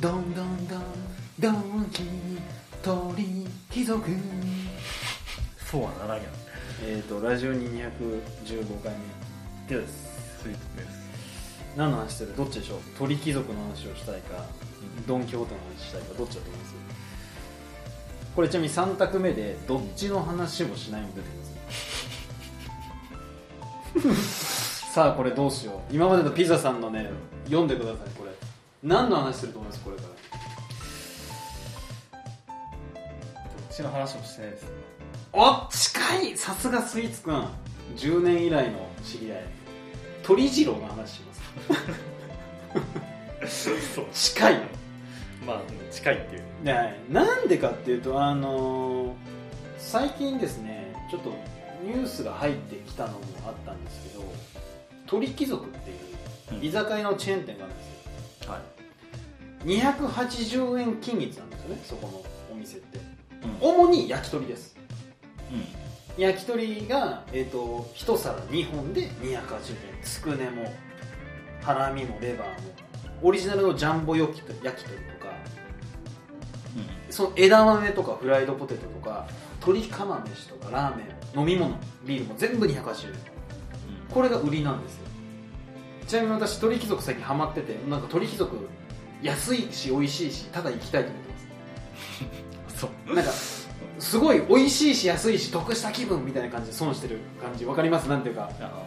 どんどんどんどんき鳥貴族そうはならんやんえっとラジオに215回目です。スイーツです何の話してるどっちでしょう鳥貴族の話をしたいか、ドン・キホーテの話したいかどっちだと思います。これちなみに3択目でどっちの話もしないの出てます さあこれどうしよう。今までのピザさんのね読んでください。これ何の話すると思いますこれから？どっちの話もしてないです。お近い！さすがスイーツくん。10年以来の知り合い。鳥次郎の話します。そう。近いの。まあ近いっていう。ねなんでかっていうとあのー最近ですねちょっとニュースが入ってきたのもあったんですけど鳥貴族っていう居酒屋のチェーン店があるんですよ。はい280円均一なんですよねそこのお店って。うん。主に焼き鳥です。うん。焼き鳥が、えー、と1皿2本で280円。つくねもハラミもレバーもオリジナルのジャンボ焼き鳥とかその枝豆とかフライドポテトとか鶏釜飯とかラーメン飲み物ビールも全部280円。これが売りなんですよ。ちなみに私鳥貴族最近ハマっててなんか鳥貴族安いし美味しいしただ行きたいと思ってます。そう。なんかすごい美味しいし安いし得した気分みたいな感じで損してる感じ。わかります？なんていうか。あ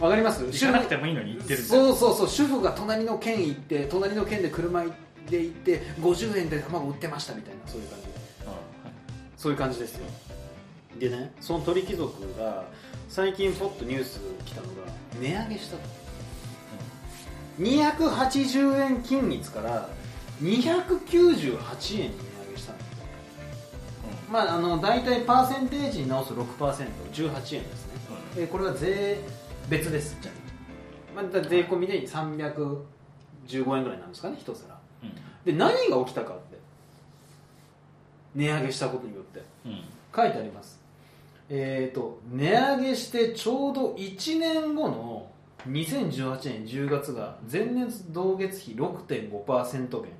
わかります？行かなくてもいいのに行ってるそうそうそう主婦が隣の県行って隣の県で車で行って50円で卵売ってましたみたいなそういう感じ。あはい。そういう感じですよ。でねその鳥貴族が最近ポッとニュース来たのが値上げしたと280円均一から298円に値上げしたんですよ。まああの大体パーセンテージに直す 6%18 円ですね。えーこれは税別ですじゃあ、まあ、だ税込みで315円ぐらいなんですかね一皿。うん。で何が起きたかって値上げしたことによって。うん。書いてあります。えっ、と値上げしてちょうど1年後の2018年10月が前年同月比6.5%減。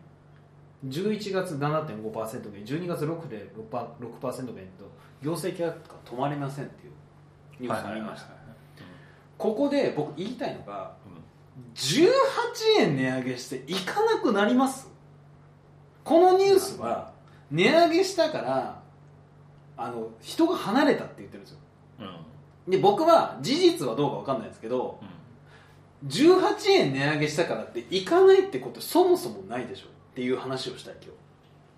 11月7.5%減。12月6.6%減と行政契約が止まりませんっていうニュースがありました。ここで僕言いたいのが18円値上げしていかなくなります？このニュースは値上げしたからあの人が離れたって言ってるんですよ。うん。うんで僕は事実はどうか分かんないですけど18円値上げしたからっていかないってことそもそもないでしょっていう話をしたい今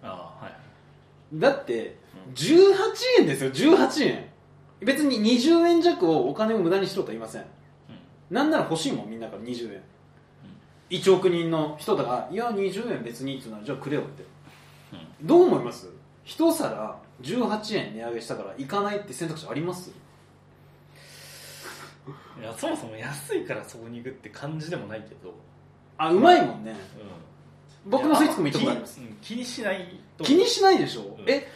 ああはい。日だって18円ですよ18円。別に20円弱をお金を無駄にしろとは言いません。なんなら欲しいもんみんなから20円、1億人の人だがいや20円別にっていうのはじゃあくれよって。どう思います？一皿18円値上げしたから行かないって選択肢あります？いやそもそも安いからそこに行くって感じでもないけど、あうまいもんね。うん、僕のスイーツも行ったことあります。気にしないと気にしないでしょ、うん。え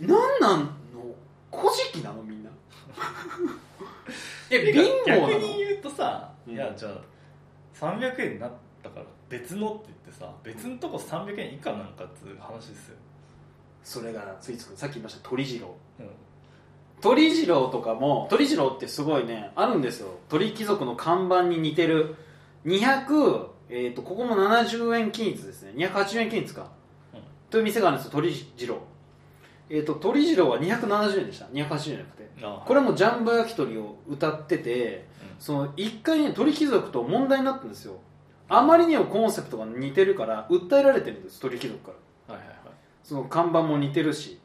なんなんの？古事記なのみんな。え貧乏なの？逆に言うとさ、うん。いやじゃあ300円になったから別のって言ってさ別のとこ300円以下なんかっていう話ですよ、それがスイーツくんさっき言いました鳥次郎うん鳥次郎とかも鳥次郎ってすごいねあるんですよ。鳥貴族の看板に似てる。200、えー、とここも70円均一ですね。280円均一か、うんという店があるんですよ鳥次郎。えー、と鳥次郎は270円でした。280円じゃなくて。あこれもジャンボ焼き鳥を歌っててその一回ね鳥貴族と問題になったんですよ。あまりにもコンセプトが似てるから訴えられてるんです鳥貴族から。はいはいはい、その看板も似てるし。うん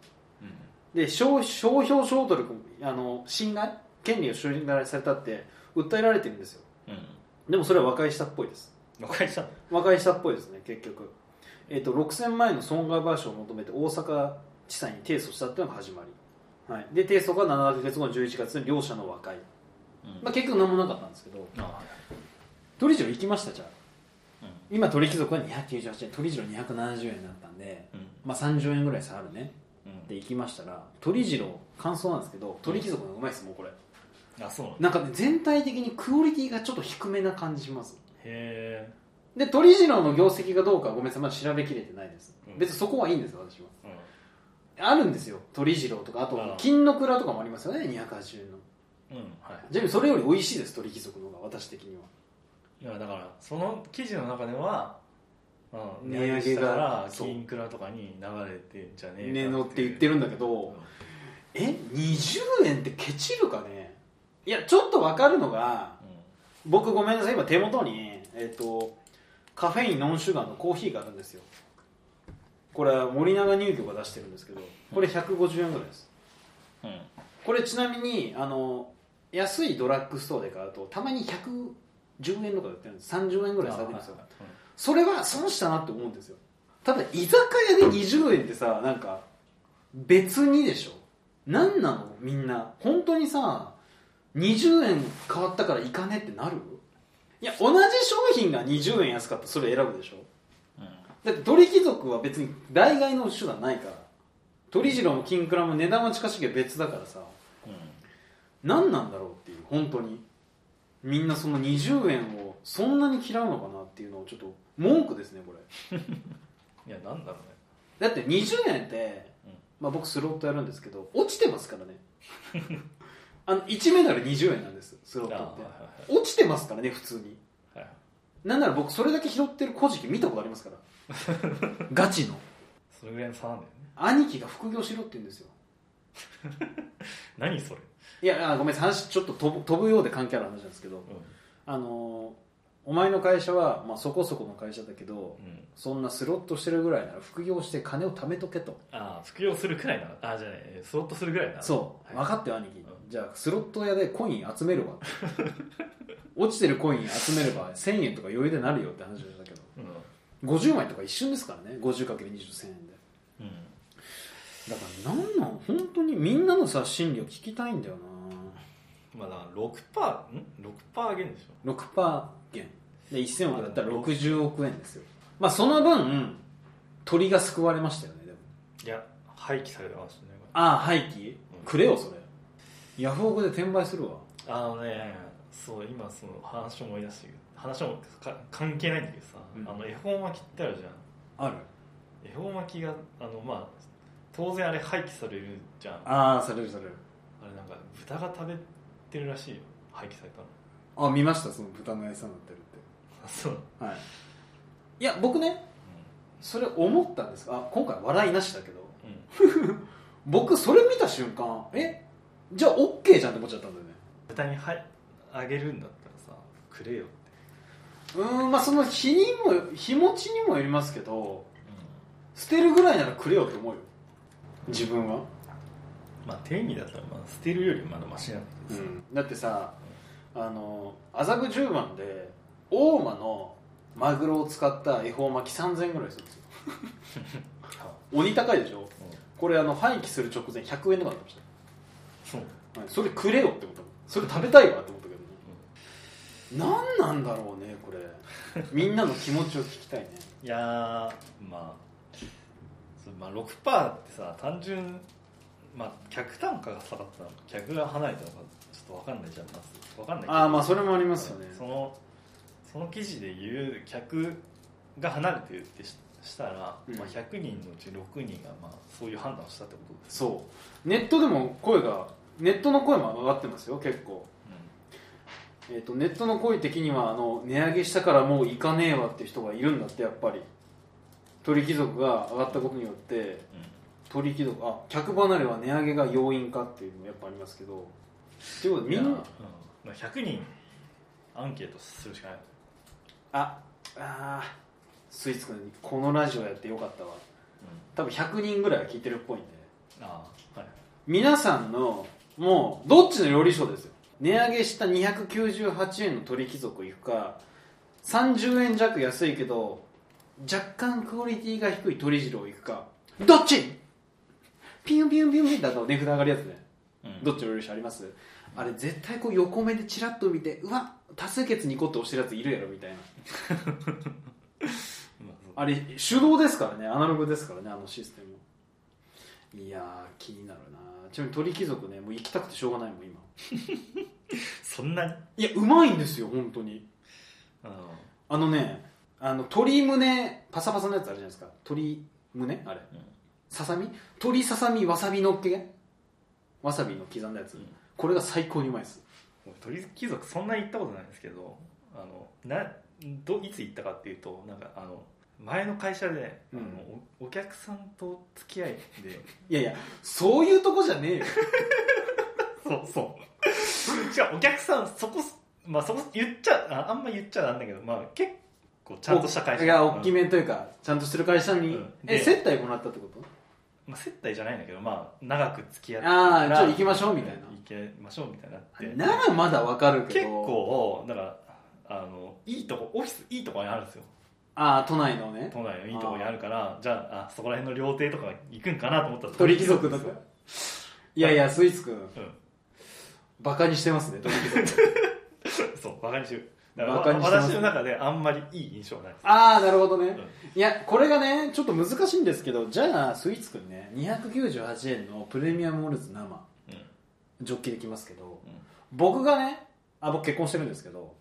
で商商標商取あの侵害権利を侵害されたって訴えられてるんですよ。うでもそれは和解したっぽいです。ん、和解した。の和解したっぽいですね結局、えっと6000万円の損害賠償を求めて大阪地裁に提訴したっていうのが始まり、はい、で提訴が7ヶ月後の11月に両者の和解、うん。まあ、結局何もなかったんですけど。鳥次郎行きましたじゃあ。うん。今鳥貴族は298円鳥次郎270円になったんで、うん。まあ、30円ぐらい差あるね。うんで行きましたら鳥次郎感想なんですけど鳥貴族のうまいですもうこれ。あそうなのなんかね全体的にクオリティがちょっと低めな感じします。へえで鳥次郎の業績がどうかはごめんなさいまだ調べきれてないです、うん。別にそこはいいんです私は。うん。あるんですよ鳥次郎とか。あとああ。金の蔵とかもありますよね280円の。うんはい。ちなみにそれより美味しいです鳥貴族の方が私的には。いやだからその記事の中では、うん、値上げがそう。金倉とかに流れてんじゃねえかねのって言ってるんだけうどん。え20円ってケチるかね？いやちょっと分かるのが僕ごめんなさい今手元にえっ、とカフェインノンシュガーのコーヒーがあるんですよ。これは森永乳業が出してるんですけどこれ150円ぐらいです。うん。うんこれちなみにあの安いドラッグストアで買うとたまに110円とかで売ってるんです。30円ぐらいされてるんですよ。あはいそれは損したなって思うんですよ。ただ居酒屋で20円ってさなんか別にでしょ。何なの？みんな。本当にさ20円変わったからいかねってなる？いや同じ商品が20円安かったらそれ選ぶでしょ。うん。だって鳥貴族は別に代替の手段ないから。鳥次郎も金蔵も値段は近しいけど別だからさ。うん。何なんだろうっていう本当に。みんなその20円をそんなに嫌うのかなっていうのをちょっと文句ですねこれ。いやなんだろうね。だって20円って、うん。まあ、僕スロットやるんですけど落ちてますからね。あの1メダル20円なんですスロットって。あはいはい落ちてますからね普通に。はいはい。なんなら僕それだけ拾ってる古事記見たことありますから。ガチの。それぐらいの差なんだよね。兄貴が副業しろって言うんですよ。何それ。いやあごめんなさい話ちょっと飛ぶ飛ぶようで関係ある話なんですけど。うあのーお前の会社は、まあ、そこそこの会社だけどん、うん、そんなスロットしてるぐらいなら副業して金を貯めとけと。ああ副業するくらいなら。あじゃあねスロットするぐらいなら。そう、はい。分かってよ兄貴、うん。じゃあスロット屋でコイン集めるわ 落ちてるコイン集めれば1000円とか余裕でなるよって話だけど。うん。50枚とか一瞬ですからね。50×20 1000円で。うん。だからなんなん？本当にみんなのさ心理を聞きたいんだよまあだから6パーん？6パー減でしょ。な6%減で1000億だったら60億円ですよ。まあその分鳥が救われましたよねでも。いや廃棄されてましたね。ああ廃棄？くれよそれ。ヤフオクで転売するわ。あのねそう今その話思い出して話もか関係ないんだけどさ、うん。あの恵方巻きってあるじゃん。ある。恵方巻きがあのまあ当然あれ廃棄されるじゃん。あああされるされる。れなんか豚が食べてるらしいよ。廃棄されたのあ見ましたその豚の餌になってるっあそう、てはい。いや僕ねそれ思ったんです。あ今回笑いなしだけど。うん。僕それ見た瞬間えじゃあ OK じゃんって思っちゃったんだよね。豚にはいあげるんだったらさくれよって、うーんまあその日にも日持ちにもよりますけど捨てるぐらいならくれよって思うよ。自分は、まあ定義だったらまあ捨てるよりまだマシなんだけどさ、だってさあの麻布十番で大間のマグロを使った恵方巻き3000円ぐらいするんですよ。鬼高いでしょ？うん。これあの廃棄する直前100円とかになってましそう。た、はい、それくれよって思った。のそれ食べたいわって思ったけどね、何なんだろうねこれ。みんなの気持ちを聞きたいね。いやーまあそうまあ6%ってさ単純まあ客単価が下がった客が離れたのかちょっと分かんないじゃんまず。分かんないああまあそれもありますよね。そのその記事で言う客が離れてるってししたら、うん。まあ、100人のうち6人がまあそういう判断をしたってことです、そう。ネットでも声がネットの声も上がってますよ結構、えー、とネットの声的にはあの値上げしたからもういかねえわって人がいるんだってやっぱり。鳥貴族が上がったことによって鳥貴族あ客離れは値上げが要因かっていうのもやっぱありますけどということうん、いや、うんでみん。なまあ、100人アンケートするしかない、ああースイーツくんこのラジオやってよかったわ。多分100人ぐらいは聞いてるっぽいんで。ああはい。皆さんのもうどっちの料理賞ですよ。値上げした298円の鳥貴族行くか30円弱安いけど若干クオリティが低い鳥次郎行くかどっち？ピュンピュンピュンピュンだと値札上がるやつね。うんどっちの料理賞あります？あれ絶対こう横目でチラッと見てうわ多数決2個って押してるやついるやろみたいな。まあれ手動ですからねアナログですからねあのシステム。いやー気になるな。ちなみに鳥貴族ねもう行きたくてしょうがないもん今。そんな？にいやうまいんですよ本当に。ああのねあの鶏胸パサパサのやつあるじゃないですか。鶏胸？あれ。うん。ささみ？鶏ささみわさびのっけ？わさびの刻んだやつ、うん。これが最高にうまいです。僕鳥貴族そんなに行ったことないんですけどあのなどいつ行ったかっていうとなんかあの前の会社で、うん。あのおお客さんと付き合いで。いやいやそういうとこじゃねえよ。そうそう。違うお客さんそこまあそこ言っちゃああんま言っちゃなんだけどまあ結構ちゃんとした会社。いやうん大きめというかちゃんとしてる会社に、うん。えで接待もらったってこと？まあ、接待じゃないんだけどまあ長く付き合ってああちょっと行きましょうみたいな。行きましょうみたいになって。ならまだわかるけど。結構だからあのいいとこオフィスいいとこにあるんですよ。ああ都内のね。都内のいいとこにあるからじゃああそこら辺の料亭とか行くんかなと思ったら鳥貴族とかいやいやスイーツくんうん。バカにしてますね鳥貴族。そうバカにしてるバカにしてます私の中であんまりいい印象はないです。ああなるほどね、ん。いやこれがねちょっと難しいんですけどじゃあスイーツくんね298円のプレミアムモルツ生うん。ジョッキできますけどうん。僕がねあ僕結婚してるんですけど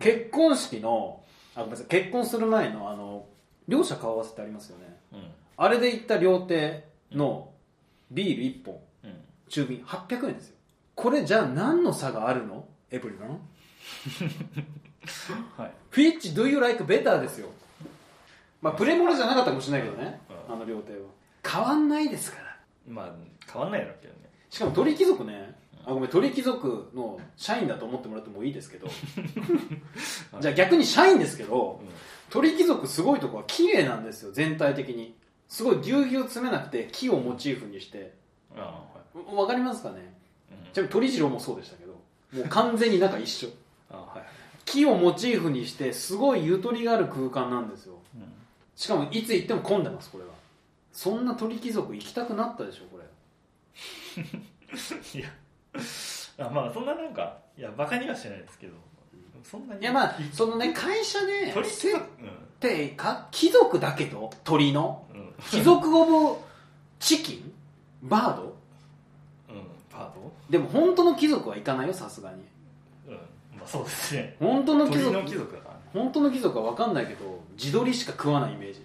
結婚式のあごめんなさい結婚する前のあの両者顔合わせってありますよね。うん。あれで行った料亭のビール1本うん。中瓶800円ですよ。これじゃあ何の差があるの？エブリワン？はい。フィッチ Do you like better ですよ。まあプレモルじゃなかったかもしれないけどね。うん。あの料亭は。変わんないですから。まあ変わんないだろうけどね。しかも鳥貴族ね。あごめん鳥貴族の社員だと思ってもらってもいいですけど。じゃあ逆に社員ですけどうん。鳥貴族すごいとこは綺麗なんですよ全体的に。すごいぎゅうぎゅう詰めなくて木をモチーフにして。ああはい。わかりますかね。うん。ちなみに鳥次郎もそうでしたけどもう完全に中一緒。ああはい木をモチーフにしてすごいゆとりがある空間なんですよ。うん。しかもいつ行っても混んでますこれは。そんな鳥貴族行きたくなったでしょこれ。いや。あまあそんななんかいやバカにはしてないですけど。そんなに。いやまあそのね会社で鳥貴族ってか貴族だけど鳥の。うん。うん貴族オブチキン？バード？うん。パートでも本当の貴族は行かないよさすがにうんまあそうですね。本当の貴族鳥の貴族だからね。本当の貴族は分かんないけど地鶏しか食わないイメージ。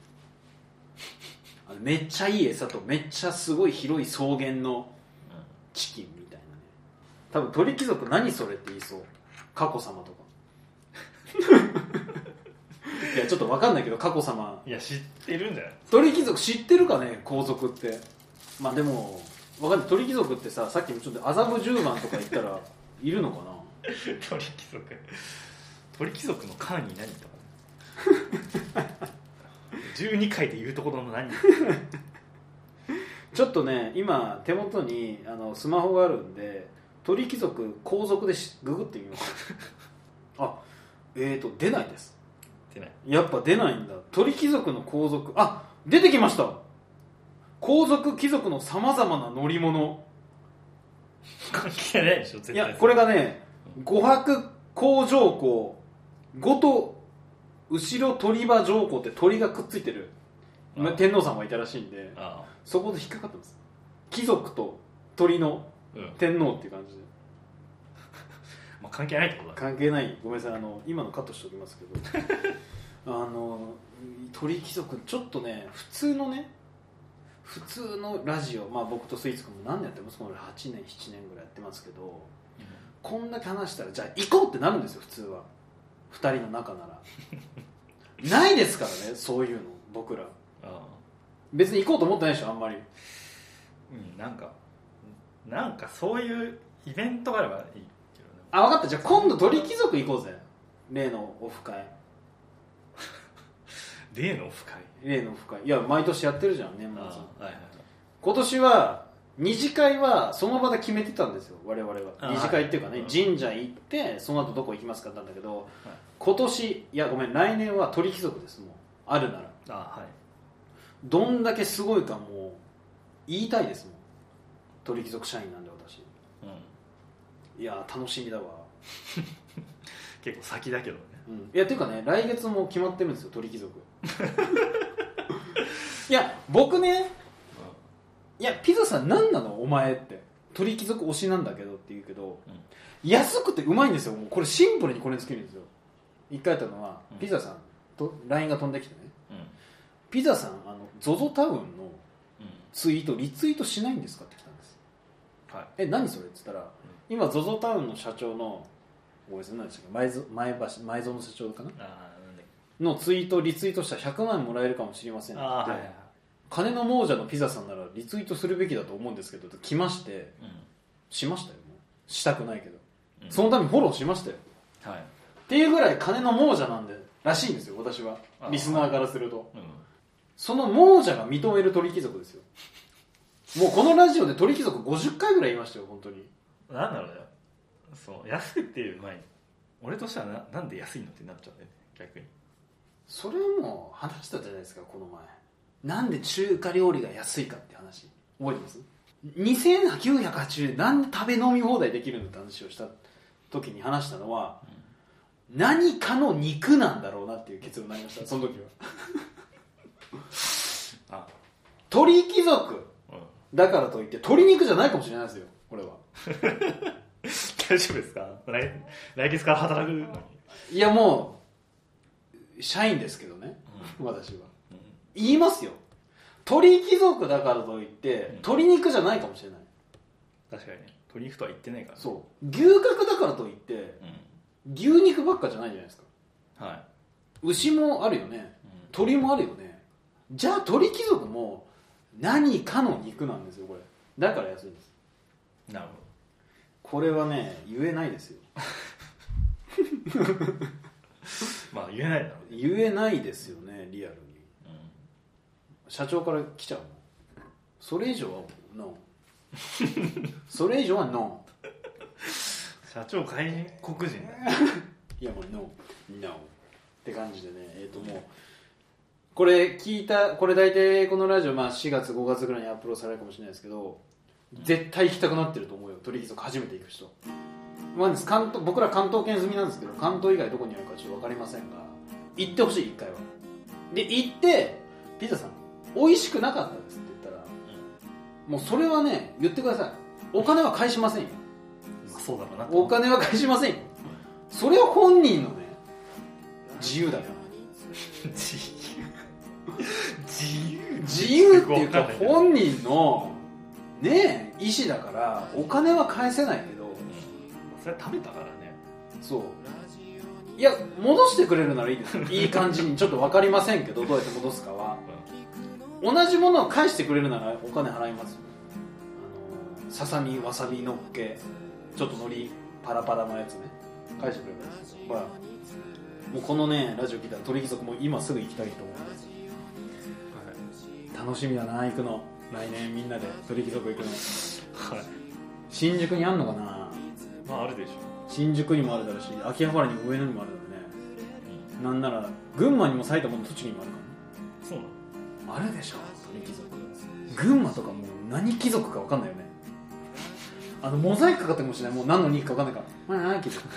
あのめっちゃいい餌とめっちゃすごい広い草原のチキンみたいなね。多分鳥貴族何それって言いそう。佳子様とか。いやちょっと分かんないけど佳子様。いや知ってるんじゃない鳥貴族知ってるかね？皇族って。まあでも分かんない。鳥貴族ってささっきもちょっと麻布十番とか行ったらいるのかな？鳥貴族。鳥貴族の官に何とか。12回で言うところの何。ちょっとね今手元にあのスマホがあるんで鳥貴族皇族でしググってみます あえーと出ないです。ってない。やっぱ出ないんだ。鳥貴族の皇族。あ出てきました。皇族貴族のさまざまな乗り物。関係ないでしょ絶対。いやこれがね五白甲上皇五と後ろ鳥羽上皇って鳥がくっついてる。あ天皇さんがいたらしいんであそこで引っかかってます。貴族と鳥のあうん、天皇っていう感じで。まあ、関係ないってことだ。関係ない。ごめんなさい。あの今のカットしておきますけど。あの鳥貴族ちょっとね普通のね普通のラジオ。まあ僕とスイーツ君も何年やってますこれ8年7年ぐらいやってますけどこんだけ話したらじゃあ行こうってなるんですよ普通は。2人の仲なら。ないですからねそういうの僕ら。別に行こうと思ってないでしょあんまり。うんなんかなんかそういうイベントがあればいいけどね。あ分かった。じゃあ今度鳥貴族行こうぜ。例のオフ会。例のオフ会？例のオフ会。いや毎年やってるじゃん年末。はいはい。今年は二次会はその場で決めてたんですよ我々は。あ二次会っていうかね、はい神社行ってその後どこ行きますかってなんだけど、今年いやごめん来年は鳥貴族ですもう。あるなら。ああはい。どんだけすごいかもう言いたいですもん。鳥貴族社員なんで私。うん。いや楽しみだわ、結構先だけどね。うん、いやっていうかね来月も決まってるんですよ鳥貴族。いや僕ねいやピザさん何なの？お前って。鳥貴族推しなんだけどって言うけど、うん。安くてうまいんですよ。もうこれシンプルにこれにつけるんですよ。一回やったのは、うん。ピザさん。と LINE が飛んできてね。うん。ピザさんあの ZOZO タウンのうん。ツイートリツイートしないんですかって来たんです。はい。え何それって言ったら、今 ZOZO タウンの社長のごめんなさい何でしたっけ？前橋前園社長かな？のツイートリツイートしたら100万円もらえるかもしれませんってはいはいはい金の亡者のピザさんならリツイートするべきだと思うんですけど来ましてうん。しましたよもう。したくないけど、うん。そのためにフォローしましたよ。はい。っていうぐらい金の亡者なんでらしいんですよ私は。あリスナーからすると。うん。その亡者が認める鳥貴族ですよ。もうこのラジオで鳥貴族50回ぐらい言いましたよ本当に。なんだろうねそう安いっていう前に。俺としてはななんで安いのってなっちゃうんだよね逆に。それも話したじゃないですかこの前なんで中華料理が安いかって話覚えてます？2980円なんで食べ飲み放題できるのって話をした時に話したのは、何かの肉なんだろうなっていう結論になりましたその時は。あ。鳥貴族。うん。だからといって鶏肉じゃないかもしれないですよこれは。大丈夫ですか？来来月から働くのに。いやもう社員ですけどね私は。うん言いますよ。鳥貴族だからといってうん。鶏肉じゃないかもしれない。確かにね。鶏肉とは言ってないからね。そう。牛角だからといってう牛肉ばっかじゃないじゃないですか。んはい。牛もあるよね。うん。鳥もあるよね。じゃあ鳥貴族も何かの肉なんですよこれ。だから安いんです。なるほこれはね言えないですよ。ど まあ言えないだろうね。言えないですよねリアル社長から来ちゃうそれ以上はノーそれ以上はノん社長外国人だ。よ ーいやもうノーノーって感じでね。えっ、ともうこれ聞いたこれ大体このラジオ、まあ、4月5月ぐらいにアップロードされるかもしれないですけど絶対行きたくなってると思うよ。鳥貴族初めて行く人。まあです。関東僕ら関東圏済みなんですけど関東以外どこにあるかちょっと分かりませんが行ってほしい一回は。で行ってピザさん美味しくなかったですって言ったらもうそれはね言ってください。お金は返しませんよ。まあそうだろうなと。お金は返しませんよ。それは本人のね自由だから自由。自由。自由っていうか本人のね意思だからお金は返せないけど。うんそれは食べたからね。そう。いや戻してくれるならいいですよ。いい感じにちょっと分かりませんけどどうやって戻すかは同じものを返してくれるならお金払います。よあのささみわさびのっけちょっと海苔パラパラのやつね。返してくれるんですよ。ほらもうこのねラジオ聞いたら鳥貴族も今すぐ行きたいと思うんです。楽しみだな行くの。来年みんなで鳥貴族行くの。はい。新宿にあんのかな？まああるでしょ新宿にもあるだろうし秋葉原にも上野にもあるだろうね。なんなら群馬にも埼玉も栃木にもあるかそうなの？もあるでしょ。鳥貴族群馬とかもう何貴族か分かんないよね。あのモザイクかかってるかもしれない。もう何の肉か分かんないから。まあ何貴族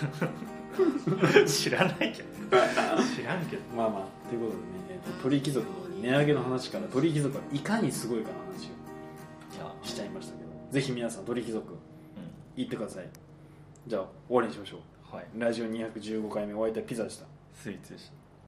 知らないけど。知らんけど。まあまあということでね、えーと鳥貴族の値上げの話から鳥貴族がいかにすごいかの話をしちゃいましたけど。ぜひ皆さん鳥貴族う行ってください。じゃあ終わりにしましょんはい。うラジオ215回目お相手はピザでした。スイーツでした